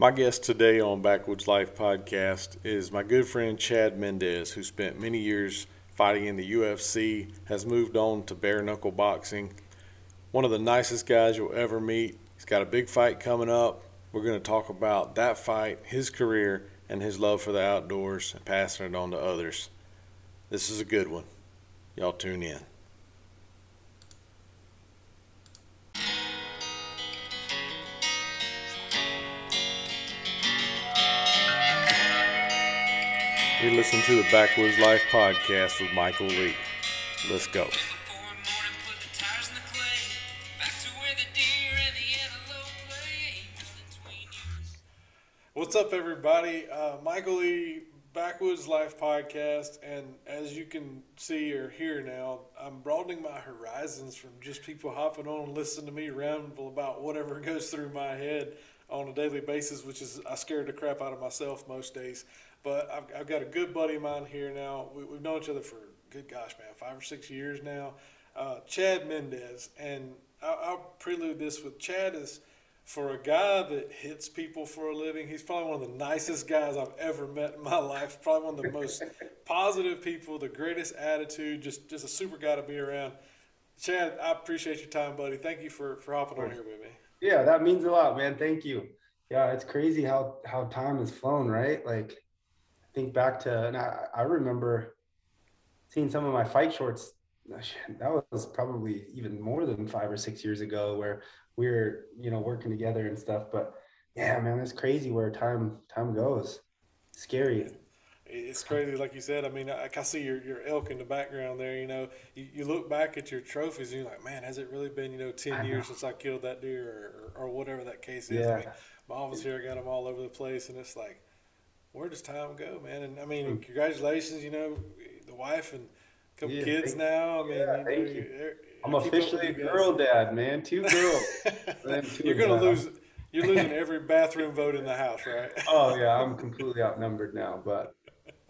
My guest today on Backwoods Life podcast is my good friend Chad Mendes, who spent many years fighting in the UFC, has moved on to bare knuckle boxing. One of the nicest guys you'll ever meet. He's got a big fight coming up. We're going to talk about that fight, his career, and his love for the outdoors and passing it on to others. This is a good one. Y'all tune in. You're listening to the Backwoods Life podcast with Michael Lee. Let's go. What's up, everybody? Uh, Michael Lee, Backwoods Life podcast, and as you can see or hear now, I'm broadening my horizons from just people hopping on and listening to me ramble about whatever goes through my head on a daily basis, which is I scared the crap out of myself most days. But I've, I've got a good buddy of mine here now. We, have known each other for, good gosh, man, five or six years now. Uh, Chad Mendes. And I'll, I'll prelude this with Chad is for a guy that hits people for a living, he's probably one of the nicest guys I've ever met in my life. Probably one of the most positive people, the greatest attitude, just just a super guy to be around. Chad, I appreciate your time, buddy. Thank you for for hopping on here with me. Yeah, that means a lot, man. Thank you. Yeah, it's crazy how how time has flown, right? Like think back to, and I, I remember seeing some of my fight shorts. That was probably even more than five or six years ago, where we were, you know, working together and stuff. But yeah, man, it's crazy where time time goes. scary. It's crazy, like you said. I mean, I, I see your, your elk in the background there. You know, you, you look back at your trophies and you're like, man, has it really been, you know, 10 years since I killed that deer or, or, or whatever that case is? Yeah. I mean, my office here, I got them all over the place, and it's like, where does time go, man? And I mean, hmm. congratulations, you know, the wife and a couple yeah, kids now. I mean, yeah, you know, you. I'm officially a girl dad, man. Two girls. two you're gonna lose. You're losing every bathroom vote in the house, right? oh yeah, I'm completely outnumbered now. But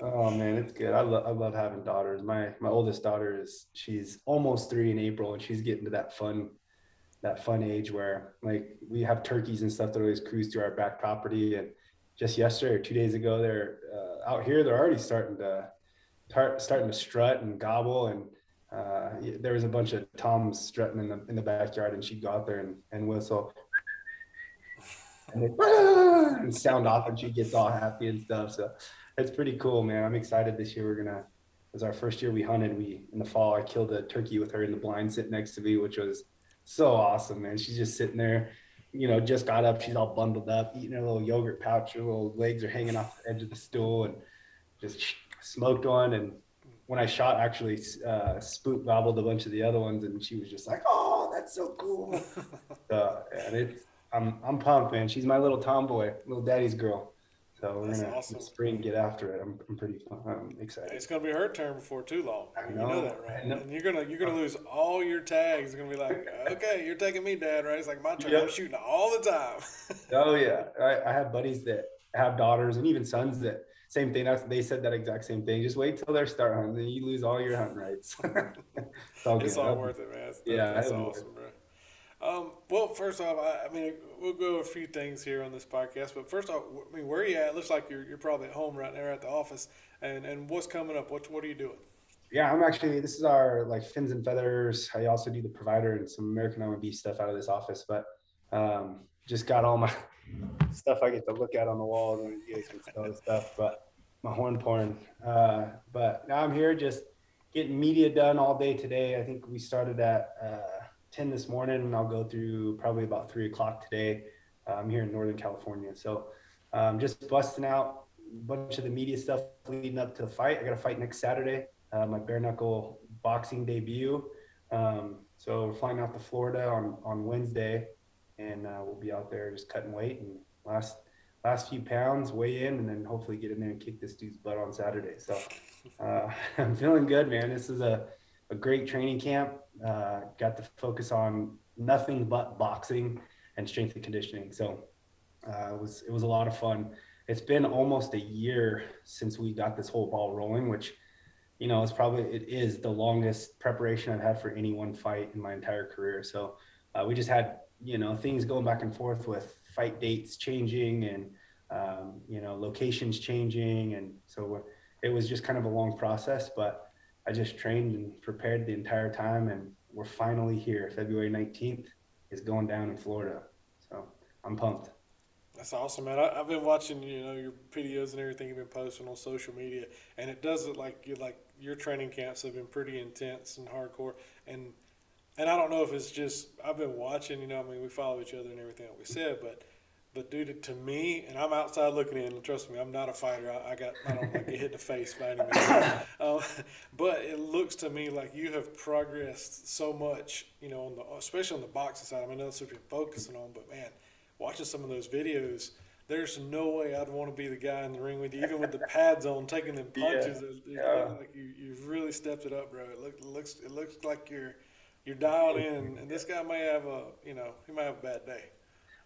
oh man, it's good. I love I love having daughters. My my oldest daughter is she's almost three in April, and she's getting to that fun that fun age where like we have turkeys and stuff that always cruise through our back property and just yesterday or two days ago, they're uh, out here. They're already starting to tar- starting to strut and gobble. And uh, there was a bunch of toms strutting in the in the backyard, and she'd go out there and, and whistle and, they, and sound off, and she gets all happy and stuff. So it's pretty cool, man. I'm excited this year. We're gonna. It was our first year we hunted. We in the fall, I killed a turkey with her in the blind sitting next to me, which was so awesome, man. She's just sitting there you know, just got up. She's all bundled up, eating her little yogurt pouch. Her little legs are hanging off the edge of the stool, and just smoked one. And when I shot, actually, uh, Spook gobbled a bunch of the other ones, and she was just like, "Oh, that's so cool." uh, and it's I'm I'm pumped, man. She's my little tomboy, little daddy's girl. So we're That's gonna awesome. spring get after it. I'm, I'm pretty I'm excited. It's gonna be her turn before too long. I know, you know that, right? Know. And you're gonna you're gonna lose all your tags. It's gonna be like, okay, you're taking me, Dad, right? It's like my turn. Yep. I'm shooting all the time. oh yeah, I, I have buddies that have daughters and even sons that same thing. That's, they said that exact same thing. Just wait till they start hunting, then you lose all your hunting rights. it's all, it's all worth it, man. yeah, that's awesome. Um, well, first off, I, I, mean, we'll go a few things here on this podcast. But first off, I mean, where are you at? It looks like you're, you're probably at home right now at the office. And, and what's coming up? What, what are you doing? Yeah, I'm actually, this is our like fins and feathers. I also do the provider and some American OMB stuff out of this office. But um, just got all my stuff I get to look at on the walls and you guys can all the stuff. But my horn porn. Uh, but now I'm here just getting media done all day today. I think we started at, uh, 10 this morning and I'll go through probably about three o'clock today. I'm um, here in Northern California. So um, just busting out a bunch of the media stuff leading up to the fight. I got a fight next Saturday, uh, my bare knuckle boxing debut. Um, so we're flying out to Florida on, on Wednesday and uh, we'll be out there just cutting weight and last last few pounds, weigh in, and then hopefully get in there and kick this dude's butt on Saturday. So uh, I'm feeling good, man. This is a, a great training camp. Uh, got to focus on nothing but boxing and strength and conditioning. So uh, it was it was a lot of fun. It's been almost a year since we got this whole ball rolling, which you know it's probably it is the longest preparation I've had for any one fight in my entire career. So uh, we just had you know things going back and forth with fight dates changing and um, you know locations changing, and so it was just kind of a long process. But I just trained and prepared the entire time, and we're finally here. February nineteenth is going down in Florida, so I'm pumped. That's awesome, man. I, have been watching, you know, your videos and everything you've been posting on social media, and it does look like you like your training camps have been pretty intense and hardcore. And and I don't know if it's just I've been watching, you know, I mean, we follow each other and everything that we said, but but dude, to me, and I'm outside looking in, trust me, I'm not a fighter. I, I got I don't like get hit in the face by any means. Um, but it looks to me like you have progressed so much, you know, on the especially on the boxing side. I mean, that's what you're focusing on, but man watching some of those videos, there's no way I'd want to be the guy in the ring with you, even with the pads on, taking them punches. Yeah. yeah. Like you, you've really stepped it up, bro. It, look, it looks, it looks like you're, you're dialed in, and this guy may have a, you know, he might have a bad day.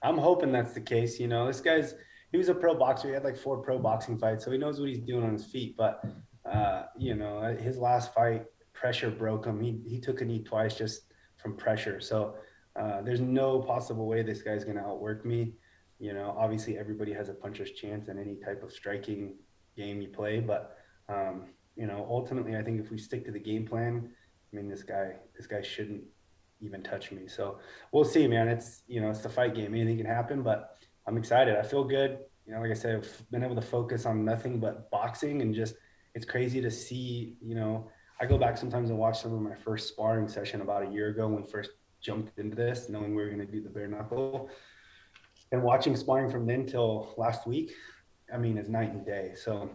I'm hoping that's the case. You know, this guy's, he was a pro boxer. He had like four pro boxing fights, so he knows what he's doing on his feet. But, uh, you know, his last fight, pressure broke him. He he took a knee twice just from pressure. So uh, there's no possible way this guy's to outwork me. You know, obviously everybody has a puncher's chance in any type of striking game you play, but um, you know, ultimately, I think if we stick to the game plan, I mean, this guy, this guy shouldn't even touch me. So we'll see, man. It's you know, it's the fight game. Anything can happen, but I'm excited. I feel good. You know, like I said, I've been able to focus on nothing but boxing and just it's crazy to see. You know, I go back sometimes and watch some of my first sparring session about a year ago when first jumped into this, knowing we were going to do the bare knuckle. And watching sparring from then till last week, I mean, it's night and day. So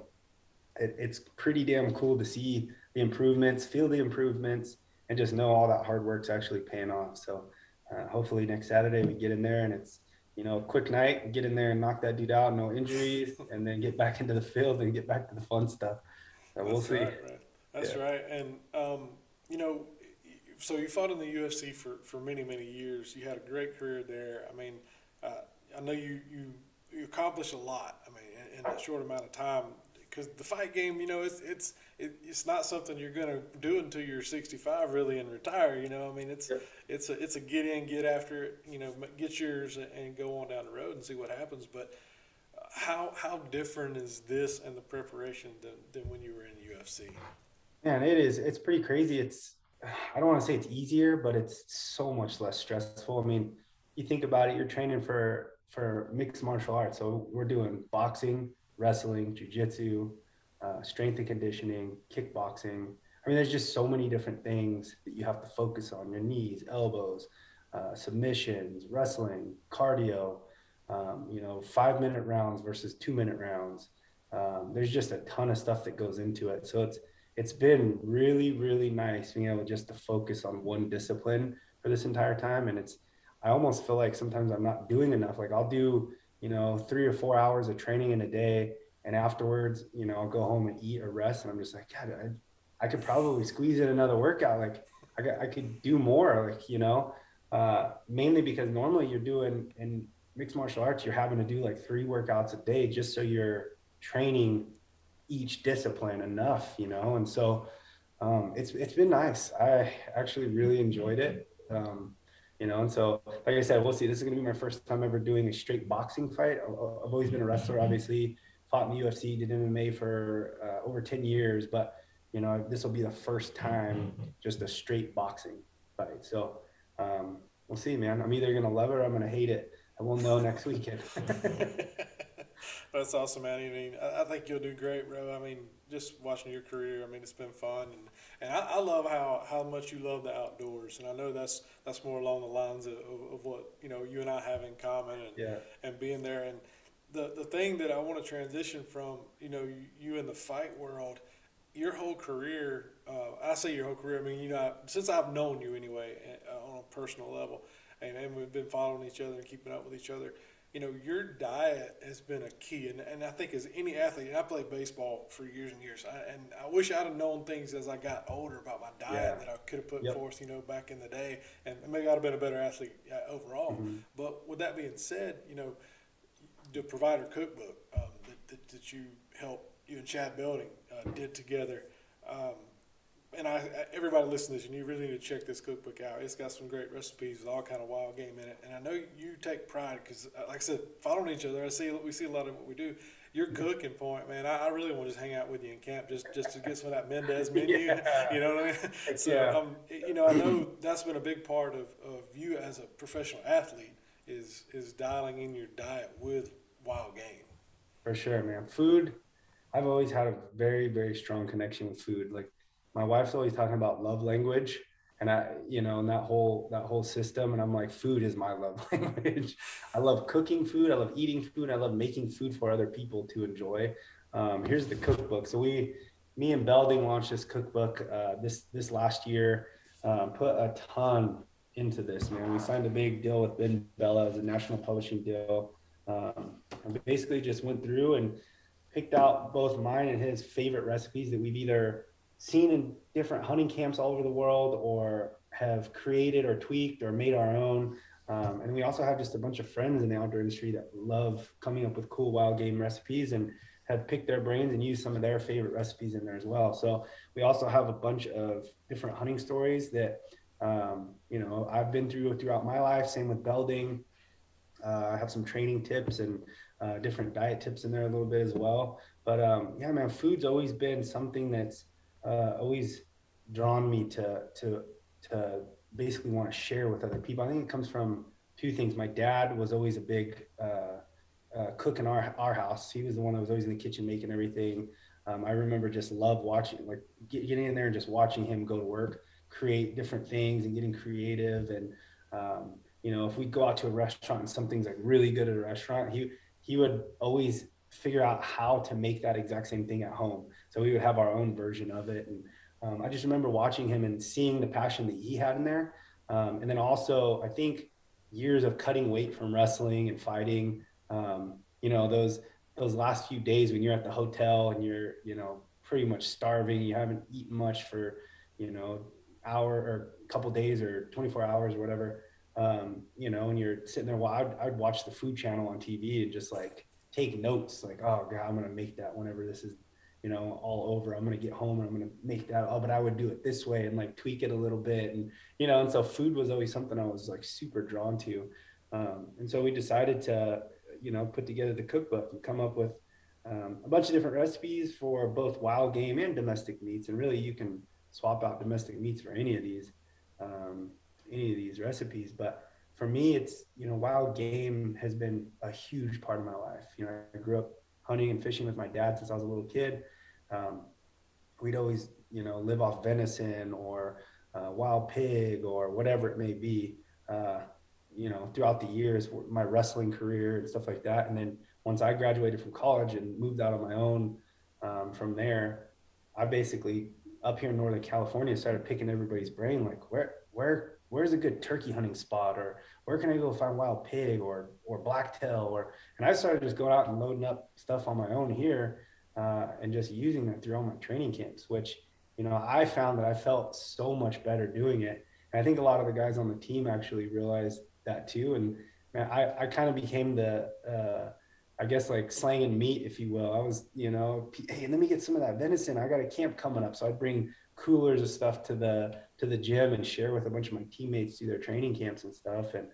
it, it's pretty damn cool to see the improvements, feel the improvements, and just know all that hard work's actually paying off. So uh, hopefully next Saturday we get in there and it's you know a quick night, get in there and knock that dude out, no injuries, and then get back into the field and get back to the fun stuff. So we'll see. Right, That's yeah. right. And um, you know, so you fought in the UFC for, for many many years. You had a great career there. I mean, uh, I know you, you you accomplished a lot. I mean, in, in a short amount of time. Because the fight game, you know, it's it's it, it's not something you're gonna do until you're 65 really and retire. You know, I mean, it's it's a it's a get in, get after it. You know, get yours and go on down the road and see what happens. But uh, how how different is this and the preparation than, than when you were in UFC? Man, it is. It's pretty crazy. It's I don't want to say it's easier, but it's so much less stressful. I mean, you think about it, you're training for for mixed martial arts. So we're doing boxing, wrestling, jujitsu, uh, strength and conditioning, kickboxing. I mean, there's just so many different things that you have to focus on: your knees, elbows, uh, submissions, wrestling, cardio. Um, you know, five minute rounds versus two minute rounds. Um, there's just a ton of stuff that goes into it. So it's it's been really really nice being able just to focus on one discipline for this entire time and it's i almost feel like sometimes i'm not doing enough like i'll do you know three or four hours of training in a day and afterwards you know i'll go home and eat or rest and i'm just like god i, I could probably squeeze in another workout like i, got, I could do more like you know uh, mainly because normally you're doing in mixed martial arts you're having to do like three workouts a day just so you're training each discipline enough, you know. And so um, it's it's been nice. I actually really enjoyed it. Um, you know, and so like I said, we'll see. This is gonna be my first time ever doing a straight boxing fight. I've always been a wrestler, obviously. Fought in the UFC, did MMA for uh, over ten years, but you know, this will be the first time just a straight boxing fight. So um, we'll see, man. I'm either gonna love it or I'm gonna hate it. I will know next weekend. That's awesome, man. I mean, I, I, think you'll do great, bro. I mean, just watching your career, I mean, it's been fun, and and I, I love how, how much you love the outdoors, and I know that's that's more along the lines of, of, of what you know you and I have in common, and yeah. and being there, and the the thing that I want to transition from, you know, you, you in the fight world, your whole career. Uh, I say your whole career. I mean, you know, since I've known you anyway, uh, on a personal level, and, and we've been following each other and keeping up with each other you know, your diet has been a key. And, and I think as any athlete, and I played baseball for years and years, I, and I wish I'd have known things as I got older about my diet yeah. that I could have put yep. forth, you know, back in the day. And maybe I'd have been a better athlete uh, overall. Mm-hmm. But with that being said, you know, the provider cookbook um, that, that, that, you helped, you and Chad Belding uh, did together. Um, and I, everybody listening to this, and you really need to check this cookbook out. It's got some great recipes with all kind of wild game in it. And I know you take pride because, uh, like I said, following each other, I see we see a lot of what we do. Your cooking point, man, I, I really want to just hang out with you in camp just just to get some of that Mendes menu. yeah. You know what I mean? So, yeah. um, you know, I know that's been a big part of, of you as a professional athlete is is dialing in your diet with wild game. For sure, man. Food. I've always had a very very strong connection with food. Like my wife's always talking about love language and I, you know, and that whole that whole system. And I'm like, food is my love language. I love cooking food. I love eating food. I love making food for other people to enjoy. Um, here's the cookbook. So we, me and Belding launched this cookbook uh, this this last year. Um, put a ton into this, man. We signed a big deal with Ben Bella as a national publishing deal. Um, and basically just went through and picked out both mine and his favorite recipes that we've either seen in different hunting camps all over the world or have created or tweaked or made our own. Um, and we also have just a bunch of friends in the outdoor industry that love coming up with cool wild game recipes and have picked their brains and used some of their favorite recipes in there as well. So we also have a bunch of different hunting stories that um, you know I've been through throughout my life. Same with Belding. Uh, I have some training tips and uh, different diet tips in there a little bit as well. But um, yeah, man, food's always been something that's uh, always drawn me to to to basically want to share with other people. I think it comes from two things. My dad was always a big uh, uh, cook in our our house. He was the one that was always in the kitchen making everything. Um, I remember just love watching, like get, getting in there and just watching him go to work, create different things, and getting creative. And um, you know, if we go out to a restaurant and something's like really good at a restaurant, he he would always figure out how to make that exact same thing at home. So we would have our own version of it. And um, I just remember watching him and seeing the passion that he had in there. Um, and then also, I think years of cutting weight from wrestling and fighting. Um, you know, those those last few days when you're at the hotel and you're, you know, pretty much starving, you haven't eaten much for, you know, hour or a couple days or 24 hours or whatever. Um, you know, and you're sitting there. Well, I'd, I'd watch the food channel on TV and just like take notes, like, oh god, I'm gonna make that whenever this is you know, all over. I'm gonna get home and I'm gonna make that. Oh, but I would do it this way and like tweak it a little bit, and you know. And so food was always something I was like super drawn to, um, and so we decided to, you know, put together the cookbook and come up with um, a bunch of different recipes for both wild game and domestic meats. And really, you can swap out domestic meats for any of these, um, any of these recipes. But for me, it's you know, wild game has been a huge part of my life. You know, I grew up hunting and fishing with my dad since I was a little kid. Um, we'd always, you know, live off venison or uh, wild pig or whatever it may be. Uh, you know, throughout the years, my wrestling career and stuff like that. And then once I graduated from college and moved out on my own um, from there, I basically up here in Northern California started picking everybody's brain, like where where where's a good turkey hunting spot or where can I go find wild pig or or blacktail or and I started just going out and loading up stuff on my own here uh, and just using that through all my training camps, which you know I found that I felt so much better doing it. And I think a lot of the guys on the team actually realized that too. And man, I I kind of became the uh, I guess like slanging meat, if you will. I was, you know, hey, let me get some of that venison. I got a camp coming up, so I'd bring coolers of stuff to the to the gym and share with a bunch of my teammates through their training camps and stuff. And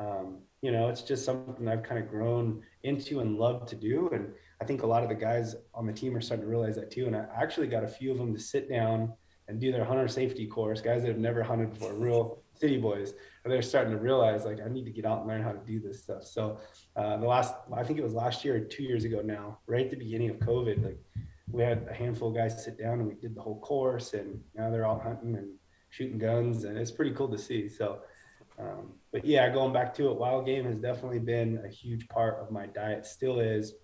um, you know, it's just something I've kind of grown into and love to do. And I think a lot of the guys on the team are starting to realize that too. And I actually got a few of them to sit down and do their hunter safety course. Guys that have never hunted before, real city boys, and they're starting to realize like I need to get out and learn how to do this stuff. So uh, the last, I think it was last year or two years ago now, right at the beginning of COVID, like we had a handful of guys sit down and we did the whole course, and now they're all hunting and shooting guns, and it's pretty cool to see. So, um, but yeah, going back to it, wild game has definitely been a huge part of my diet. Still is.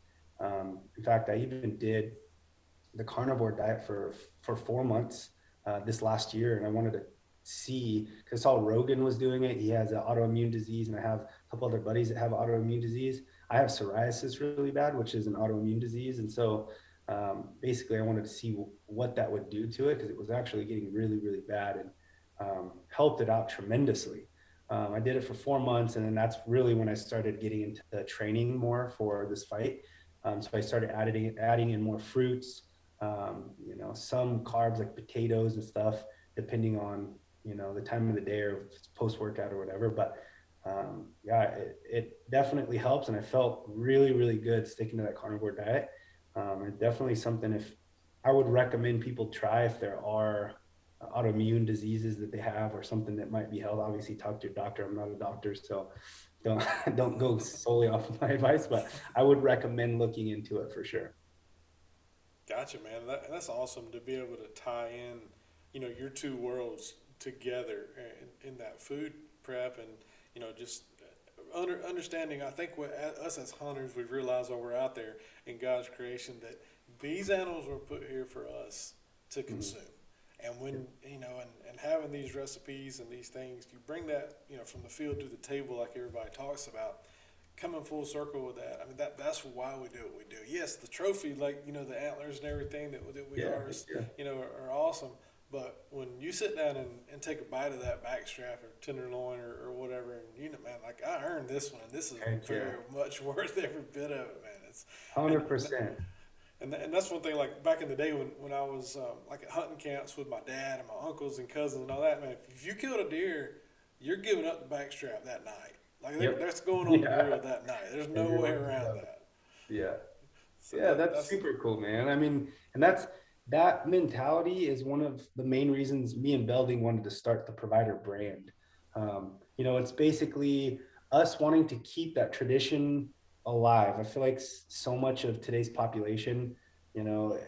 Um, in fact, I even did the carnivore diet for for four months uh, this last year, and I wanted to see because I saw Rogan was doing it. He has an autoimmune disease, and I have a couple other buddies that have autoimmune disease. I have psoriasis really bad, which is an autoimmune disease, and so um, basically I wanted to see what that would do to it because it was actually getting really, really bad and um, helped it out tremendously. Um, I did it for four months, and then that's really when I started getting into training more for this fight. Um, so I started adding adding in more fruits, Um, you know, some carbs like potatoes and stuff, depending on you know the time of the day or post workout or whatever. But um, yeah, it, it, definitely helps, and I felt really really good sticking to that carnivore diet. Um, definitely something if I would recommend people try if there are autoimmune diseases that they have or something that might be held. Obviously, talk to your doctor. I'm not a doctor, so don't don't go solely off of my advice, but I would recommend looking into it for sure. Gotcha, man. That, that's awesome to be able to tie in, you know, your two worlds together in, in that food prep and you know just under, understanding. I think what us as hunters we realize while we're out there in God's creation that these animals were put here for us to mm-hmm. consume. Mm-hmm. And when you know, and, and having these recipes and these things, you bring that you know from the field to the table, like everybody talks about. Coming full circle with that, I mean that that's why we do what we do. Yes, the trophy, like you know, the antlers and everything that, that we yeah, are, yeah. you know, are, are awesome. But when you sit down and, and take a bite of that backstrap or tenderloin or, or whatever, and you know, man, like I earned this one, and this is Thank very you. much worth every bit of it, man. It's hundred percent and, th- and that's one thing. Like back in the day when, when I was um, like at hunting camps with my dad and my uncles and cousins and all that, man. If, if you killed a deer, you're giving up the backstrap that night. Like yep. that's going on yeah. the grill that night. There's no way around that. Yeah. So yeah, that, that's, that's super cool, man. I mean, and that's that mentality is one of the main reasons me and Belding wanted to start the provider brand. Um, you know, it's basically us wanting to keep that tradition alive. I feel like so much of today's population, you know,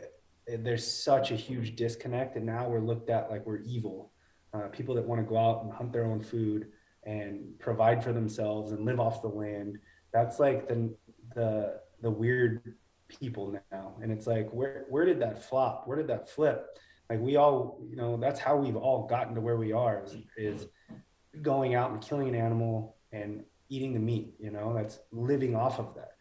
eh, there's such a huge disconnect, and now we're looked at like we're evil. Uh, people that want to go out and hunt their own food and provide for themselves and live off the land. That's like the the the weird people now, and it's like where where did that flop? Where did that flip? Like we all, you know, that's how we've all gotten to where we are is, is going out and killing an animal and eating the meat, you know, that's living off of that,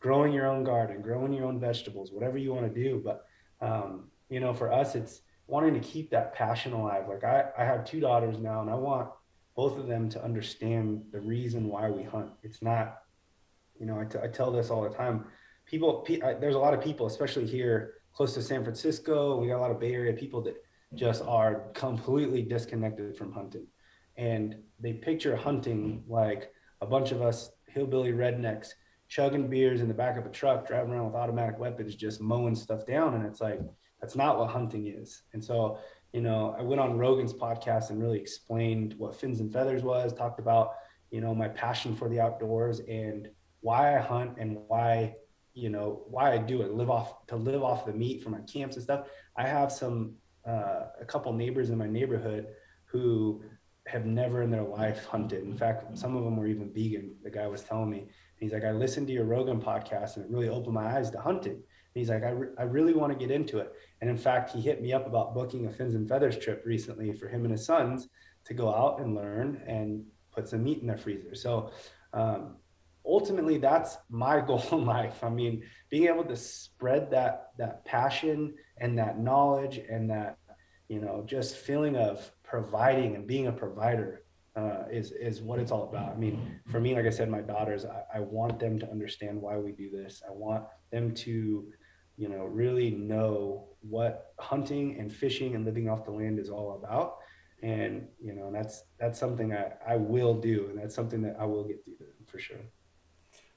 growing your own garden, growing your own vegetables, whatever you want to do. But, um, you know, for us, it's wanting to keep that passion alive. Like I, I have two daughters now and I want both of them to understand the reason why we hunt. It's not, you know, I, t- I tell this all the time. People, pe- I, there's a lot of people, especially here close to San Francisco. We got a lot of Bay Area people that just are completely disconnected from hunting. And they picture hunting like a bunch of us hillbilly rednecks chugging beers in the back of a truck, driving around with automatic weapons, just mowing stuff down. And it's like, that's not what hunting is. And so, you know, I went on Rogan's podcast and really explained what fins and feathers was, talked about, you know, my passion for the outdoors and why I hunt and why, you know, why I do it, live off to live off the meat for my camps and stuff. I have some, uh, a couple neighbors in my neighborhood who have never in their life hunted. In fact, some of them were even vegan. The guy was telling me, he's like, I listened to your Rogan podcast and it really opened my eyes to hunting. And he's like, I, re- I really want to get into it. And in fact, he hit me up about booking a fins and feathers trip recently for him and his sons to go out and learn and put some meat in their freezer. So, um, ultimately that's my goal in life. I mean, being able to spread that, that passion and that knowledge and that, you know, just feeling of providing and being a provider uh, is is what it's all about. I mean, for me, like I said, my daughters, I, I, want them to understand why we do this. I want them to, you know, really know what hunting and fishing and living off the land is all about. And you know, that's that's something I, I will do, and that's something that I will get through for sure.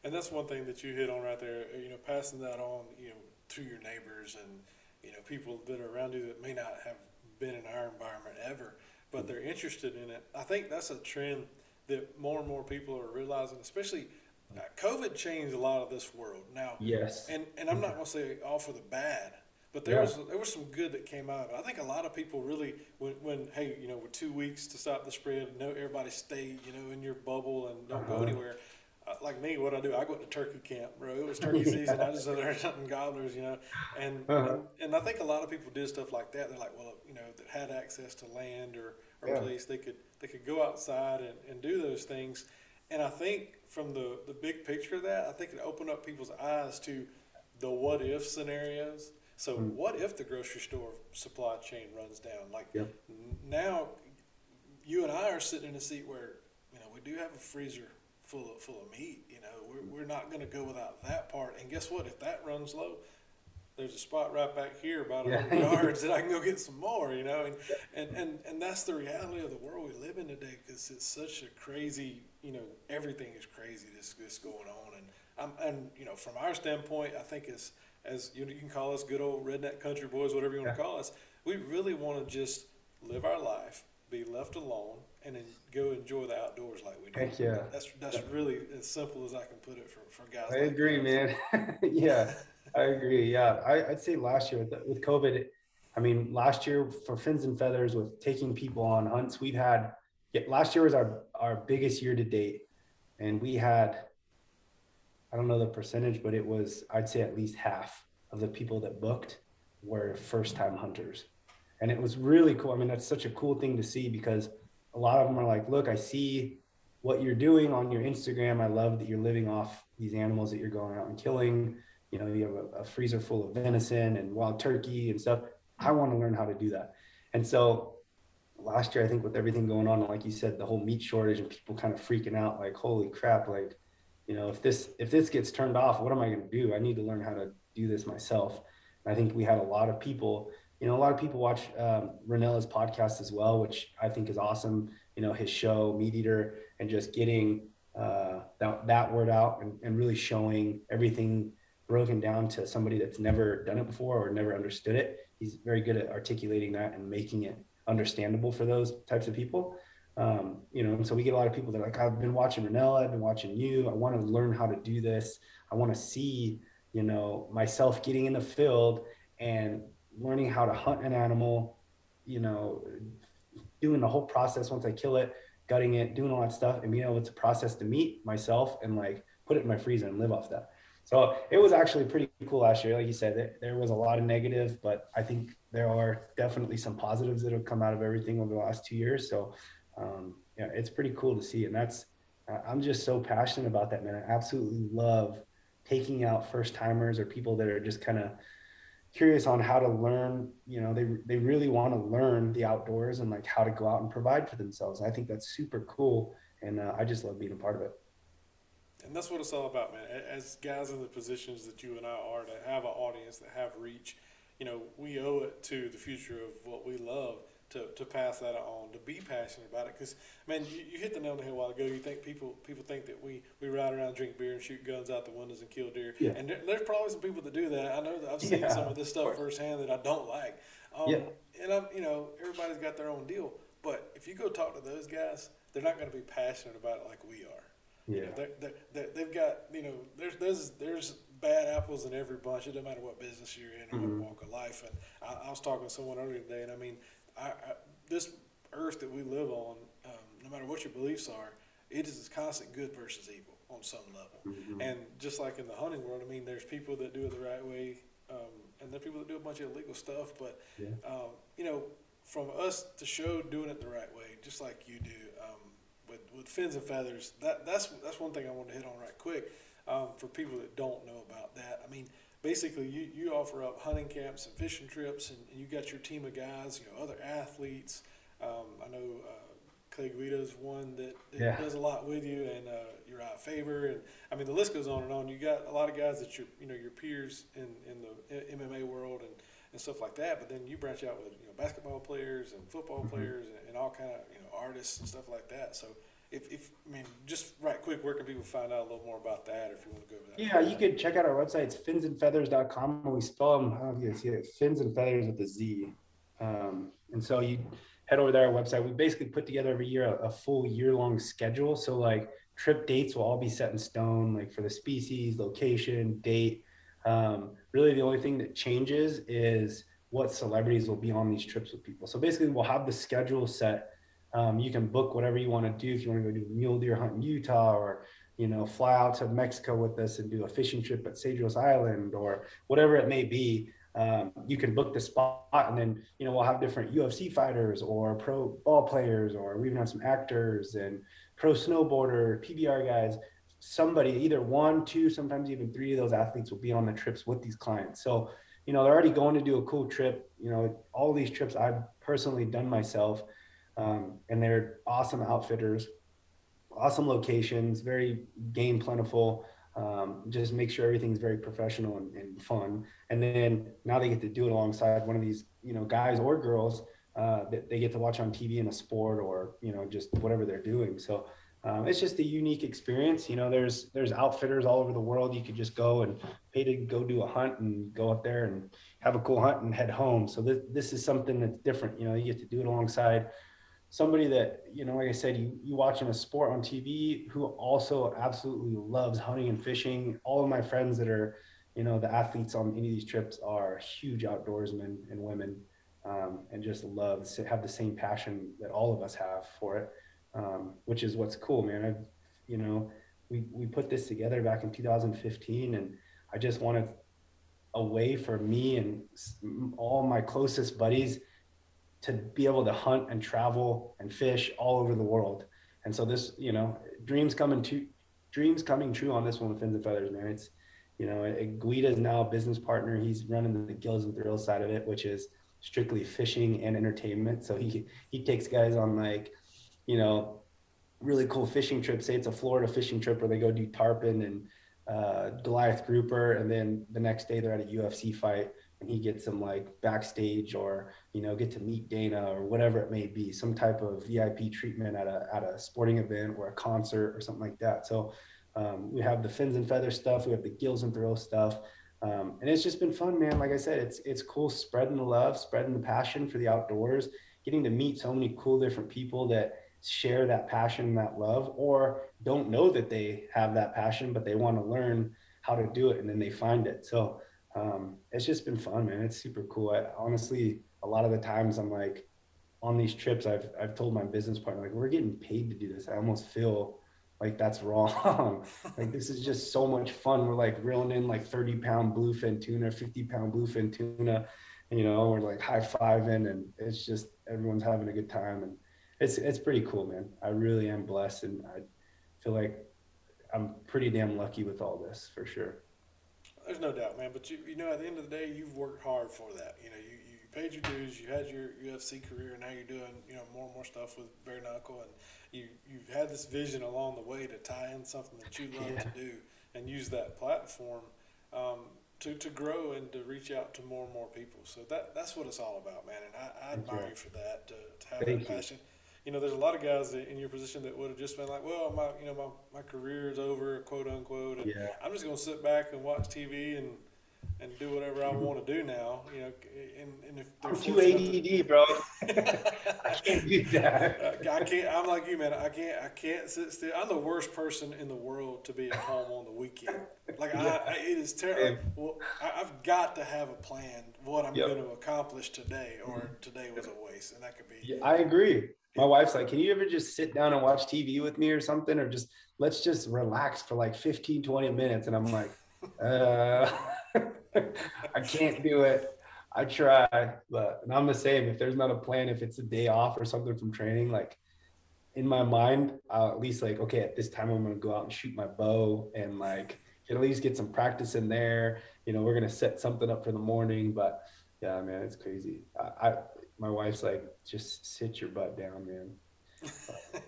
And that's one thing that you hit on right there. You know, passing that on, you know, to your neighbors and you know people that are around you that may not have been in our environment ever, but they're interested in it. I think that's a trend that more and more people are realizing, especially uh, COVID changed a lot of this world. Now, yes, and and I'm not going to say all for the bad, but there yeah. was there was some good that came out of it. I think a lot of people really when, when hey you know with two weeks to stop the spread, no everybody stay you know in your bubble and don't uh-huh. go anywhere like me, what I do, I go to turkey camp, bro. It was turkey season. I just started hunting gobblers, you know, and, uh-huh. and, I think a lot of people did stuff like that. They're like, well, you know, that had access to land or or yeah. place, they could they could go outside and, and do those things. And I think from the the big picture of that, I think it opened up people's eyes to the what if scenarios. So mm what if the grocery store supply chain runs down? Like yep. now, you and I are sitting in a seat where you know we do have a freezer full of full of meat. You know, we're, we're not going to go without that part. And guess what? If that runs low, there's a spot right back here about yeah. 100 yards that I can go get some more, you know, and, and, and, and that's the reality of the world we live in today because it's such a crazy, you know, everything is crazy this, this going on. And, I'm, and, you know, from our standpoint, I think as, as you, know, you can call us good old redneck country boys, whatever you want to call us, we really want to just live our life, be left alone, and then go enjoy the outdoors like we do. Heck yeah. That's that's really as simple as I can put it for, for guys. I like agree, man. yeah, I agree. Yeah, I, would say last year with, with COVID, I mean, last year for fins and feathers with taking people on hunts, we've had. Yeah, last year was our our biggest year to date, and we had. I don't know the percentage, but it was I'd say at least half of the people that booked were first time hunters, and it was really cool. I mean, that's such a cool thing to see because a lot of them are like, look, I see what you're doing on your Instagram. I love that you're living off these animals that you're going out and killing. You know, you have a, a freezer full of venison and wild turkey and stuff. I want to learn how to do that. And so last year, I think with everything going on, like you said, the whole meat shortage and people kind of freaking out, like, holy crap, like, you know, if this if this gets turned off, what am I going to do? I need to learn how to do this myself. And I think we had a lot of people you know, a lot of people watch um, Rinella's podcast as well, which I think is awesome. You know, his show, Meat Eater, and just getting uh, that, that word out and, and really showing everything broken down to somebody that's never done it before or never understood it. He's very good at articulating that and making it understandable for those types of people. Um, you know, and so we get a lot of people that are like, I've been watching Rinella, I've been watching you. I want to learn how to do this. I want to see, you know, myself getting in the field and learning how to hunt an animal, you know, doing the whole process once I kill it, gutting it, doing all that stuff, and being able to process the meat myself and like put it in my freezer and live off that. So it was actually pretty cool last year. Like you said, there was a lot of negative, but I think there are definitely some positives that have come out of everything over the last two years. So um, yeah, it's pretty cool to see. And that's, I'm just so passionate about that, man. I absolutely love taking out first timers or people that are just kind of curious on how to learn you know they they really want to learn the outdoors and like how to go out and provide for themselves. I think that's super cool and uh, i just love being a part of it. And that's what it's all about man. As guys in the positions that you and i are to have an audience that have reach you know we owe it to the future of what we love to, to pass that on, to be passionate about it. Because man, you, you hit the nail on the head a while ago. You think people people think that we, we ride around, drink beer, and shoot guns out the windows and kill deer. Yeah. And there, there's probably some people that do that. I know that I've seen yeah, some of this stuff of firsthand that I don't like. Um, yeah. And I'm, you know, everybody's got their own deal. But if you go talk to those guys, they're not going to be passionate about it like we are. Yeah. You know, they're, they're, they've got, you know, there's there's there's bad apples in every bunch. It doesn't matter what business you're in or mm-hmm. what walk of life. And I, I was talking to someone earlier today, and I mean, I, I, this earth that we live on, um, no matter what your beliefs are, it is constant good versus evil on some level. Mm-hmm. And just like in the hunting world, I mean, there's people that do it the right way, um, and there are people that do a bunch of illegal stuff. But yeah. um, you know, from us to show doing it the right way, just like you do um, with with fins and feathers, that that's that's one thing I want to hit on right quick um, for people that don't know about that. I mean basically you, you offer up hunting camps and fishing trips and, and you got your team of guys you know other athletes um, i know uh, clay guida's one that, that yeah. does a lot with you and uh, uriah faber and i mean the list goes on and on you got a lot of guys that you're you know your peers in, in the mma world and, and stuff like that but then you branch out with you know basketball players and football mm-hmm. players and, and all kind of you know artists and stuff like that so if, if I mean, just right quick, where can people find out a little more about that if you want to go over that? Yeah, you could check out our website. It's finzandfeathers.com. We spell them, I don't know if you see it, fins and feathers with a Z. Um, and so you head over there, our website. We basically put together every year a, a full year long schedule. So, like, trip dates will all be set in stone, like for the species, location, date. Um, really, the only thing that changes is what celebrities will be on these trips with people. So, basically, we'll have the schedule set um, you can book whatever you want to do. If you want to go do a mule deer hunt in Utah or, you know, fly out to Mexico with us and do a fishing trip at Cedros Island or whatever it may be, um, you can book the spot and then, you know, we'll have different UFC fighters or pro ball players, or we even have some actors and pro snowboarder, PBR guys. Somebody, either one, two, sometimes even three of those athletes will be on the trips with these clients. So, you know, they're already going to do a cool trip. You know, all these trips I've personally done myself um, and they're awesome outfitters, awesome locations, very game plentiful. Um, just make sure everything's very professional and, and, fun. And then now they get to do it alongside one of these, you know, guys or girls uh, that they get to watch on TV in a sport or you know just whatever they're doing. So um, it's just a unique experience. You know, there's there's outfitters all over the world. You could just go and pay to go do a hunt and go up there and have a cool hunt and head home. So this this is something that's different. You know, you get to do it alongside somebody that you know, like I said, you you watching a sport on TV who also absolutely loves hunting and fishing. All of my friends that are you know the athletes on any of these trips are huge outdoorsmen and women. Um, and just love have the same passion that all of us have for it um, which is what's cool, man. I've, you know, we, we put this together back in 2015 and I just wanted a way for me and all my closest buddies to be able to hunt and travel and fish all over the world. And so this, you know, dreams coming to dreams coming true on this one with fins and feathers, man. It's, you know, Guida is now a business partner. He's running the gills and thrills side of it, which is strictly fishing and entertainment. So he, he takes guys on like you know, really cool fishing trips. Say it's a Florida fishing trip where they go do tarpon and uh, Goliath grouper, and then the next day they're at a UFC fight and he gets them like backstage or you know get to meet Dana or whatever it may be, some type of VIP treatment at a at a sporting event or a concert or something like that. So um, we have the fins and feathers stuff, we have the gills and thrills stuff. Um, and it's just been fun, man. Like I said, it's it's cool spreading the love, spreading the passion for the outdoors, getting to meet so many cool different people that share that passion and that love or don't know that they have that passion but they want to learn how to do it and then they find it so um, it's just been fun man. It's super cool. I, honestly a lot of the times i'm like on these trips i've, I've told my business partner like we're getting paid to do this. I almost feel like that's wrong. Like this is just so much fun. We're like reeling in like 30 pound bluefin tuna 50 pound bluefin tuna you know we're like high fiving and it's just everyone's having a good time and it's it's pretty cool, man. I really am blessed, and I feel like I'm pretty damn lucky with all this for sure. There's no doubt, man. But you you know, at the end of the day, you've worked hard for that. You know, you, you paid your dues. You had your UFC career, and now you're doing you know more and more stuff with bare knuckle, and you you've had this vision along the way to tie in something that you love yeah. to do and use that platform. Um, to, to grow and to reach out to more and more people. So that that's what it's all about, man. And I, I admire you for that, to, to have Thank that passion. You you know, there's a lot of guys in your position that would have just been like, well, my, you know, my, my career is over, quote unquote. And yeah. I'm just going to sit back and watch TV and, and do whatever I want to do now, you know, and, and if I'm too ADD, bro. I can't do that. I can't. I'm like you, man. I can't. I can't sit still. I'm the worst person in the world to be at home on the weekend. Like yeah. I, I, it is terrible. Well, I, have got to have a plan what I'm yep. going to accomplish today, or mm-hmm. today was a waste, and that could be. Yeah, I agree my wife's like, can you ever just sit down and watch TV with me or something? Or just let's just relax for like 15, 20 minutes. And I'm like, uh, I can't do it. I try, but and I'm the same. If there's not a plan, if it's a day off or something from training, like in my mind, I'll at least like, okay, at this time I'm gonna go out and shoot my bow and like at least get some practice in there. You know, we're gonna set something up for the morning. But yeah, man, it's crazy. I, I my wife's like, just sit your butt down, man.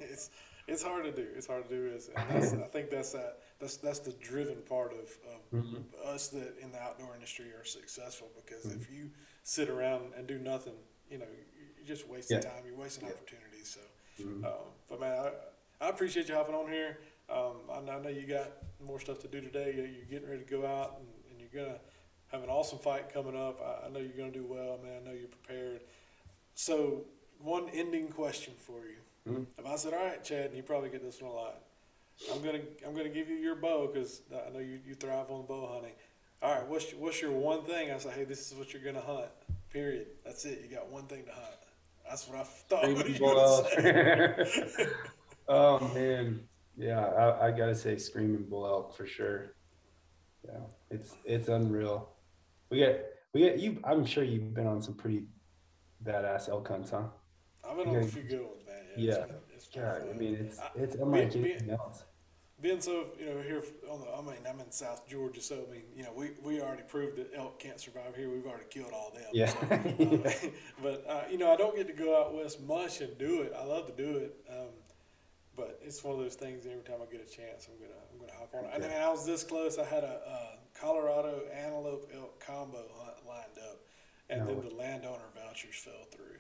it's it's hard to do. It's hard to do. Is I think that's that. That's that's the driven part of, of mm-hmm. us that in the outdoor industry are successful because mm-hmm. if you sit around and do nothing, you know, you're just wasting yeah. time. You're wasting yeah. opportunities. So, mm-hmm. um, but man, I, I appreciate you hopping on here. Um, I, know, I, know, you got more stuff to do today. You're getting ready to go out and, and you're gonna have an awesome fight coming up. I, I know you're gonna do well, man. I know you're prepared. So, one ending question for you. Mm-hmm. If I said, "All right, Chad," and you probably get this one a lot. I'm gonna I'm gonna give you your bow because I know you, you thrive on bow hunting. All right, what's your, what's your one thing? I say, hey, this is what you're gonna hunt. Period. That's it. You got one thing to hunt. That's what I thought you were say. oh man, yeah, I, I, gotta say, screaming bull elk for sure. Yeah, it's it's unreal. We get we get you. I'm sure you've been on some pretty badass elk hunts, huh? I've been on a few good ones, man. Yeah, yeah. It's been, it's I mean, it's it's unlike being, anything else. Being so, you know, here on the, I mean, I'm in South Georgia, so I mean, you know, we, we already proved that elk can't survive here. We've already killed all them. Yeah. So, uh, but uh, you know, I don't get to go out west much and do it. I love to do it. Um, but it's one of those things. Every time I get a chance, I'm gonna I'm gonna hop on it. And then I was this close. I had a uh, Colorado antelope elk combo hunt lined up, and No then the landowner vouchers fell through.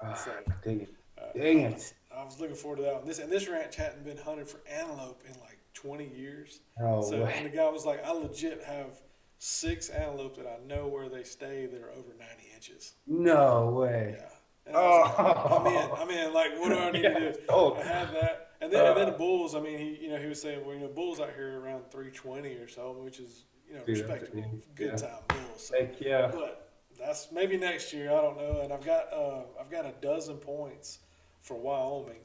Ah, So, dang it. uh, Dang I it. was, I was looking forward to that one. This and this ranch hadn't been hunted for antelope in like 20 years. No so and the guy was like, I legit have six antelope that I know where they stay that are over 90 inches. No way. Yeah. And I was like, Oh. I'm in. I'm in. Like, what do I need Yeah, to do? sold. I had that, and then and then Uh. the bulls. I mean, he you know he was saying, well, you know, bulls out here are around 320 or so, which is you know respectable, amazing. good Yeah. time bulls. So, Heck yeah. but that's maybe next year. I don't know. And I've got uh, I've got a dozen points for Wyoming,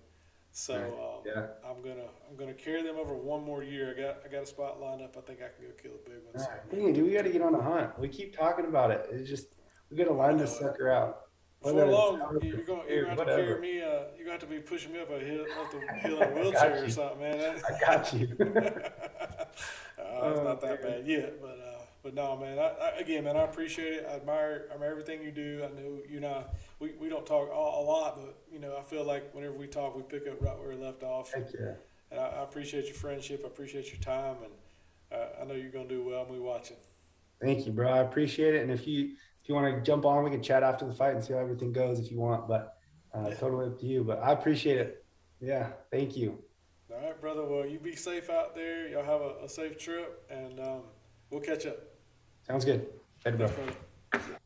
so um, Yeah. I'm gonna I'm gonna carry them over one more year. I got I got a spot lined up. I think I can go kill a big one. Right. Dang dude, we got to get on a hunt. We keep talking about it. It's just we got to line this sucker out. Before long, out you- or you're going you're going to carry me. Uh, you're going to have to be pushing me up a hill, up the hill in a wheelchair or something, man. I got you. uh, it's Oh, not that man. bad yet, but uh, but no, man. I, I, again, man, I appreciate it. I admire, I admire everything you do. I know you and I, we, we don't talk a, a lot, but you know, I feel like whenever we talk, we pick up right where we left off. Heck yeah. And I, I appreciate your friendship. I appreciate your time, and uh, I know you're gonna do well. And we watching. Thank you, bro. I appreciate it. And if you if you want to jump on, we can chat after the fight and see how everything goes if you want. But uh, Yeah. totally up to you. But I appreciate it. Yeah. Thank you. All right, brother. Well, you be safe out there. Y'all have a, a safe trip, and um, we'll catch up. Sounds good. Bro. Thanks, brother.